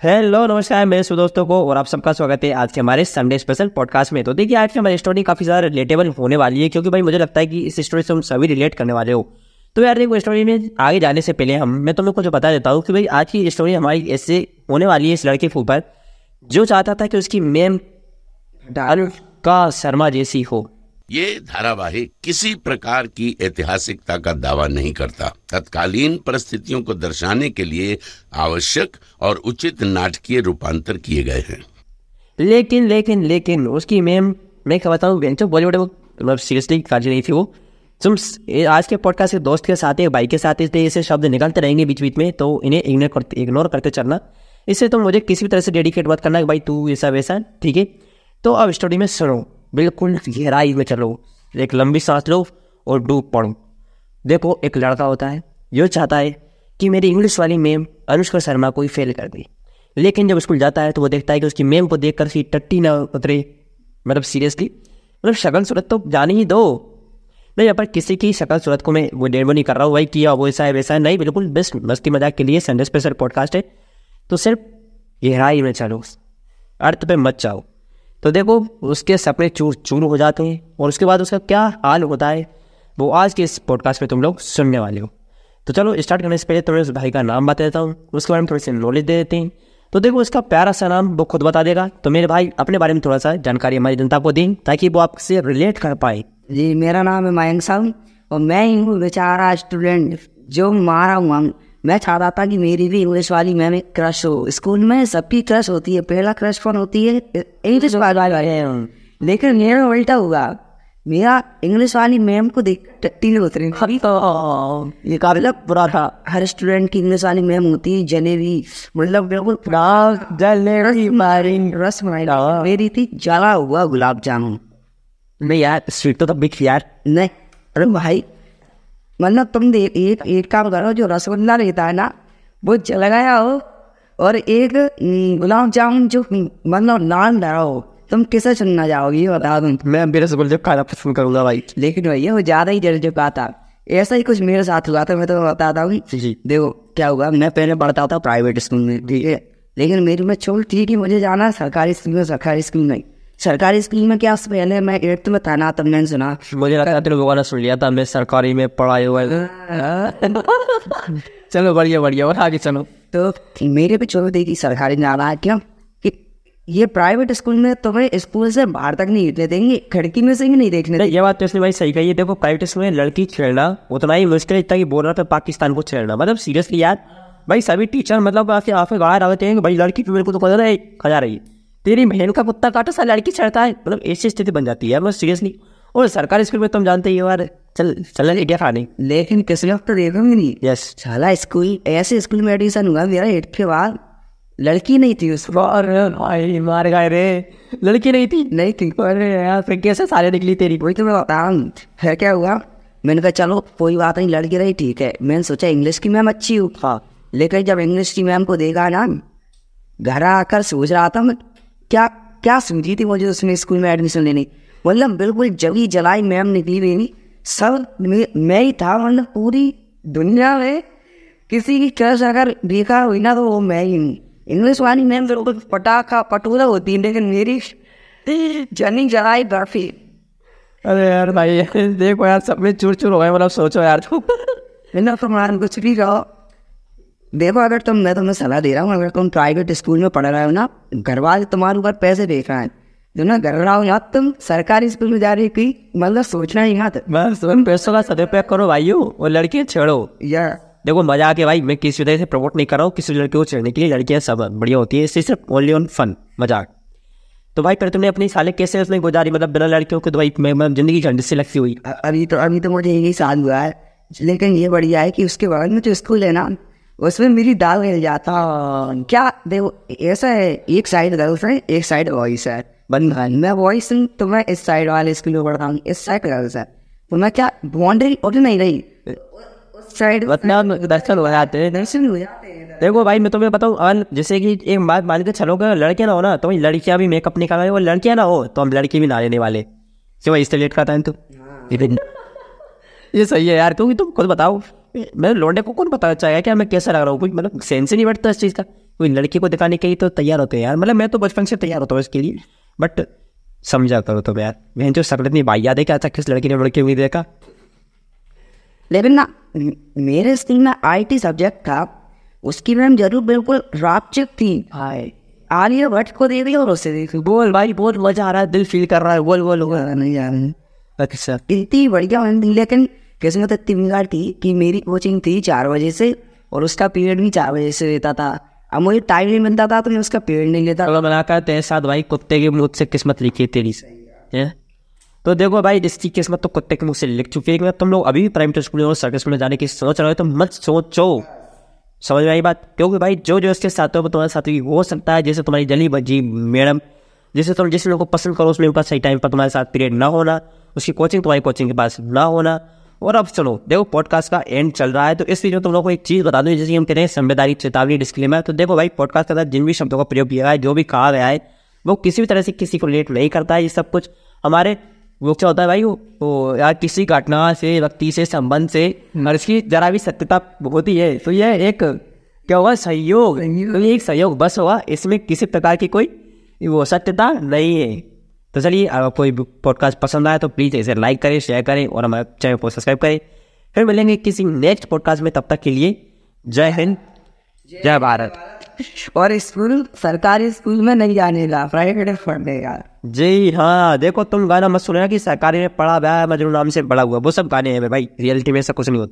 Hello, नमस्कार, मेरे सभी दोस्तों को और आप सबका स्वागत है आज के हमारे संडे स्पेशल पॉडकास्ट में। तो देखिए, आज की हमारी स्टोरी काफ़ी ज़्यादा रिलेटेबल होने वाली है, क्योंकि भाई मुझे लगता है कि इस स्टोरी से हम सभी रिलेट करने वाले हो। तो यार देखो स्टोरी में आगे जाने से पहले हम, मैं तुम्हें कुछ बता देता हूँ कि भाई आज की स्टोरी हमारी ऐसे होने वाली है इस लड़के के ऊपर, जो चाहता था कि उसकी मेम का शर्मा जैसी हो। ये धारावाहिक किसी प्रकार की ऐतिहासिकता का दावा नहीं करता। तत्कालीन परिस्थितियों को दर्शाने के लिए आवश्यक और उचित नाटकीय रूपांतर किए गए हैं। लेकिन लेकिन लेकिन, उसकी मेम, मैं क्या बताऊँ बॉलीवुड मतलब सीरियसली काजी नहीं थी वो। तुम आज के पॉडकास्ट के दोस्त के साथ है भाई के साथ इसलिए ऐसे शब्द निकलते रहेंगे बीच बीच में तो इन्हें इग्नोर करते इग्नोर करते चलना। इससे तुम मुझे किसी भी तरह से डेडिकेट मत करना कि भाई तू ऐसा वैसा ठीक है? तो अब स्टोरी में सुनो। बिल्कुल गहराई में चलो, एक लंबी सांस लो और डूब पड़ो। देखो, एक लड़का होता है जो चाहता है कि मेरी इंग्लिश वाली मेम अनुष्का शर्मा को ही फेल कर दी। लेकिन जब स्कूल जाता है तो वो देखता है कि उसकी मेम को देख कर सी टट्टी ना उतरे। मतलब सीरियसली मतलब शक्ल सूरत तो जाने ही दो। नहीं यहाँ पर किसी की शक्ल सूरत को मैं वो डेमो नहीं कर रहा हूँ, भाई, किया वो ऐसा है, वैसा है। नहीं, बिल्कुल बेस्ट मस्ती मज़ाक के लिए संडे स्पेशल पॉडकास्ट है। तो सिर्फ़ गहराई में चलो। अर्थ पे मत जाओ। तो देखो, उसके सपने चूर चूर हो जाते हैं। और उसके बाद उसका क्या हाल होता है, वो आज के इस पॉडकास्ट में तुम लोग सुनने वाले हो। तो चलो स्टार्ट करने से पहले तुम्हें उस भाई का नाम बता देता हूँ। उसके बारे में थोड़ी सी नॉलेज दे देते हैं। तो देखो, उसका प्यारा सा नाम वो खुद बता देगा। तो मेरे भाई, अपने बारे में थोड़ा सा जानकारी हमारी जनता को दें, ताकि वो आपसे रिलेट कर पाए। जी, मेरा नाम है मयंक साहब और मैं ही हूँ बेचारा स्टूडेंट जो मारा हुआ मैं चाहता था कि मेरी भी इंग्लिश वाली मैम एक क्रश हो। स्कूल में सबकी क्रश होती है पहला क्रश कौन होती है? इंग्लिश वाली लेकिन मेरा उल्टा हुआ। मेरा इंग्लिश वाली मैम को देख टट्टी उतरी। अभी तो ये काबिल बुरा था। हर स्टूडेंट की इंग्लिश वाली मैम होती है जलेबी। मतलब बिल्कुल रस मलाई मेरी थी जला हुआ गुलाब जामुन। नहीं यार स्वीट तो तब भी यार। नहीं। अरे भाई मतलब तुम एक एक काम करो जो रसगुल्ला रहता है ना वो लगाया हो और एक गुलाब जामुन जो मतलब लाल रहा हो तुम किसे चुनना चाहोगे बता दूँ? मैं मेरे रसगुल्ले खाना पसंद करूँगा भाई। लेकिन भैया वो ज़्यादा ही जल्द चुका था ऐसा ही कुछ मेरे साथ हुआ था मैं तो बताता हूँ। जी देखो क्या हुआ मैं पहले पढ़ता था प्राइवेट स्कूल में ठीक है? लेकिन मेरी में छोड़ थी कि मुझे जाना सरकारी स्कूल में सरकारी स्कूल में। सरकारी स्कूल में क्या पहले मैं एट्थ में था ना तब मैंने सुना। मुझे लगा तेरे लोगों ने सुन लिया था मैं सरकारी में पढ़ाई हुआ चलो बढ़िया बढ़िया और आगे चलो। तो मेरे भी छोड़ दी सरकारी जाना है क्यों? कि ये प्राइवेट स्कूल में तुम्हें स्कूल से बाहर तक नहीं हिटने देंगे खिड़की में से भी नहीं देखने ये बात तो इसलिए भाई सही कही है देखो प्राइवेट स्कूल में लड़की छेड़ना उतना ही मुश्किल है इतना कि बोल रहा था पाकिस्तान को छेड़ना। मतलब सीरियसली यार भाई सभी टीचर मतलब आके आफे बाहर आते हैं भाई लड़की मेरे को तो खजा रही खजा रही है। तेरी बहन का कुत्ता काटो सा लड़की चढ़ता है। मतलब ऐसी स्थिति बन जाती है मतलब सीरियसली और सरकारी स्कूल में तुम जानते ही यार चल चल इंडिया खाने। लेकिन किस वक्त तो देखोगे नहीं। यस साला स्कूल ऐसे स्कूल में एडमिशन हुआ मेरा एट के बाद लड़की नहीं थी उस भाई मार गए रे। लड़की नहीं थी? नहीं थी। अरे यार फिर कैसे सारे निकली तेरी? वही तो मैं बता रहा है क्या हुआ? मैंने कहा चलो कोई बात नहीं लड़की रही ठीक है। मैंने सोचा इंग्लिश की मैम अच्छी हूँ। हाँ। लेकिन जब इंग्लिश की मैम को देखा ना घर आकर सोच रहा था मैं क्या क्या समझी थी मुझे उसमें स्कूल में एडमिशन लेने? मतलब बिल्कुल जली जलाई मैम निकली हुई सब मैं ही था मतलब पूरी दुनिया में किसी की क्रश अगर देखा हुई ना तो वो मैं ही नहीं। इंग्लिश वाली मैम बिल्कुल पटाखा पटूरा होती है लेकिन मेरी जनी जलाई बर्फ़ी। अरे यार भाई देखो यार सब में चूर चूर हो गए मतलब सोचो यार। मैंने तुम्हारा कुछ भी कहो। देखो अगर तुम मैं तुम्हें सलाह दे रहा हूँ अगर तुम प्राइवेट स्कूल में पढ़ रहे हो ना घर वाले तुम्हारे ऊपर पैसे देख रहे हैं। जो ना घर रहा हो या तुम सरकारी स्कूल में जा रही की मतलब सोचना ही याद बस तुम पैसों का सदुपयोग करो भाइयों और लड़कियाँ छेड़ो। या। देखो मज़ा आके भाई मैं किसी वजह से प्रमोट नहीं कर रहा हूँ किसी लड़के को छेड़ने के लिए लड़कियाँ सब बढ़िया होती है इससे सिर्फ़ ओनली ऑन फन मज़ाक। तो भाई फिर तुमने अपनी साले कैसे उसमें गुजारी मतलब बिना लड़कियों के तो भाई मैं मतलब ज़िंदगी झंड से लगती हुई। अभी तो अभी तो मुझे यही साल हुआ है लेकिन ये बढ़िया है कि उसके बाद में जो स्कूल है ना उसमें मेरी दाल हिल जाता। क्या देखो ऐसा है एक साइड गर्ल्स एक साइड बॉयस है। बंधन मैं बॉयस हूँ तो मैं इस साइड वाले स्कूल में पढ़ता हूँ इस साइड गर्ल्स है। तो मैं क्या बाउंड्री और नहीं रही साइड दर्शन हो जाते हैं। दर्शन हो जाते हैं देखो भाई मैं तुम्हें बताऊँ जैसे कि एक बात मान के चलो लड़के ना हो ना तो भाई लड़कियाँ भी मेकअप निकाल वो लड़कियाँ ना हो तो हम लड़की भी ना लेने वाले। क्यों इसलिए लेट करता है तू। ये सही है यार क्योंकि तुम खुद बताओ। मैं लौंडे को कौन पता चाहेगा क्या मैं कैसा लग रहा हूँ? कुछ मतलब सेंस ही नहीं बैठता इस चीज़ का। कोई लड़की को दिखाने के लिए तो तैयार होते हैं यार। मतलब मैं तो बचपन से तैयार होता हूँ इसके लिए। बट समझा करो तुम यार। मैं जो सकल इतनी भाई याद है क्या? अच्छा किस लड़की ने लड़की हुई देखा? लेकिन ना मेरे स्कूल में आईटी सब्जेक्ट था। उसकी मैम ज़रूर बिल्कुल रापचिक थी। हाय। आलिया भट्ट को देख लिया और उससे देख बोल भाई बहुत मज़ा आ रहा है दिल फील कर रहा है। बोल बोल। नहीं यार अच्छा। इतनी बढ़िया मैम लेकिन किस्मत इतनी बिगाड़ थी कि मेरी कोचिंग थी चार बजे से और उसका पीरियड भी चार बजे से लेता था। अब मुझे टाइम नहीं मिलता था तो मैं उसका पीरियड नहीं लेता। चलो बना कर तेरे साथ भाई कुत्ते के मुँह से किस्मत लिखी तेरी से? तो देखो भाई जिसकी किस्मत तो कुत्ते के मुँह से लिख चुकी है तुम लोग अभी भी प्राइवेट स्कूल और सर्कल स्कूल में जाने की सोच रहे हो तो मत सोचो। समझ में आई बात? क्योंकि भाई, जो जो इसके साथ हो तुम्हारे साथ हो सकता है जैसे तुम्हारी जली बजी मैडम, जैसे तुम, जिस लोग को पसंद करो, उसमें उनका सही टाइम पर तुम्हारे साथ पीरियड ना होना, उसकी कोचिंग तुम्हारी कोचिंग के पास ना होना। और अब चलो देखो पॉडकास्ट का एंड चल रहा है तो इस वीडियो तुम लोग को एक चीज़ बता दूँ जैसे कि हम रहे हैं संवेदारी चेतावनी डिस्क्लेमर तो देखो भाई पॉडकास्ट के अंदर जिन भी शब्दों का प्रयोग किया गया है जो भी कहा गया है वो किसी भी तरह से किसी को रिलेट नहीं करता है ये सब कुछ हमारे वो क्या होता है भाई वो, वो यार किसी घटना से व्यक्ति से संबंध से और इसकी जरा भी सत्यता होती है तो यह एक क्या होगा सहयोग तो ये एक सहयोग बस होगा इसमें किसी प्रकार की कोई वो सत्यता नहीं है। तो चलिए अगर कोई पॉडकास्ट पसंद आए तो प्लीज़ इसे लाइक करें शेयर करें और हमारे चैनल को सब्सक्राइब करें। फिर मिलेंगे किसी नेक्स्ट पॉडकास्ट में तब तक के लिए जय हिंद जय भारत। और स्कूल सरकारी स्कूल में नहीं जाने का प्राइवेट पढ़ने का जी हाँ देखो तुम गाना मत सुनना कि सरकारी में पढ़ा हुआ है मजनू नाम से पढ़ा हुआ वो सब गाने हैं भाई रियलिटी में ऐसा कुछ नहीं होता।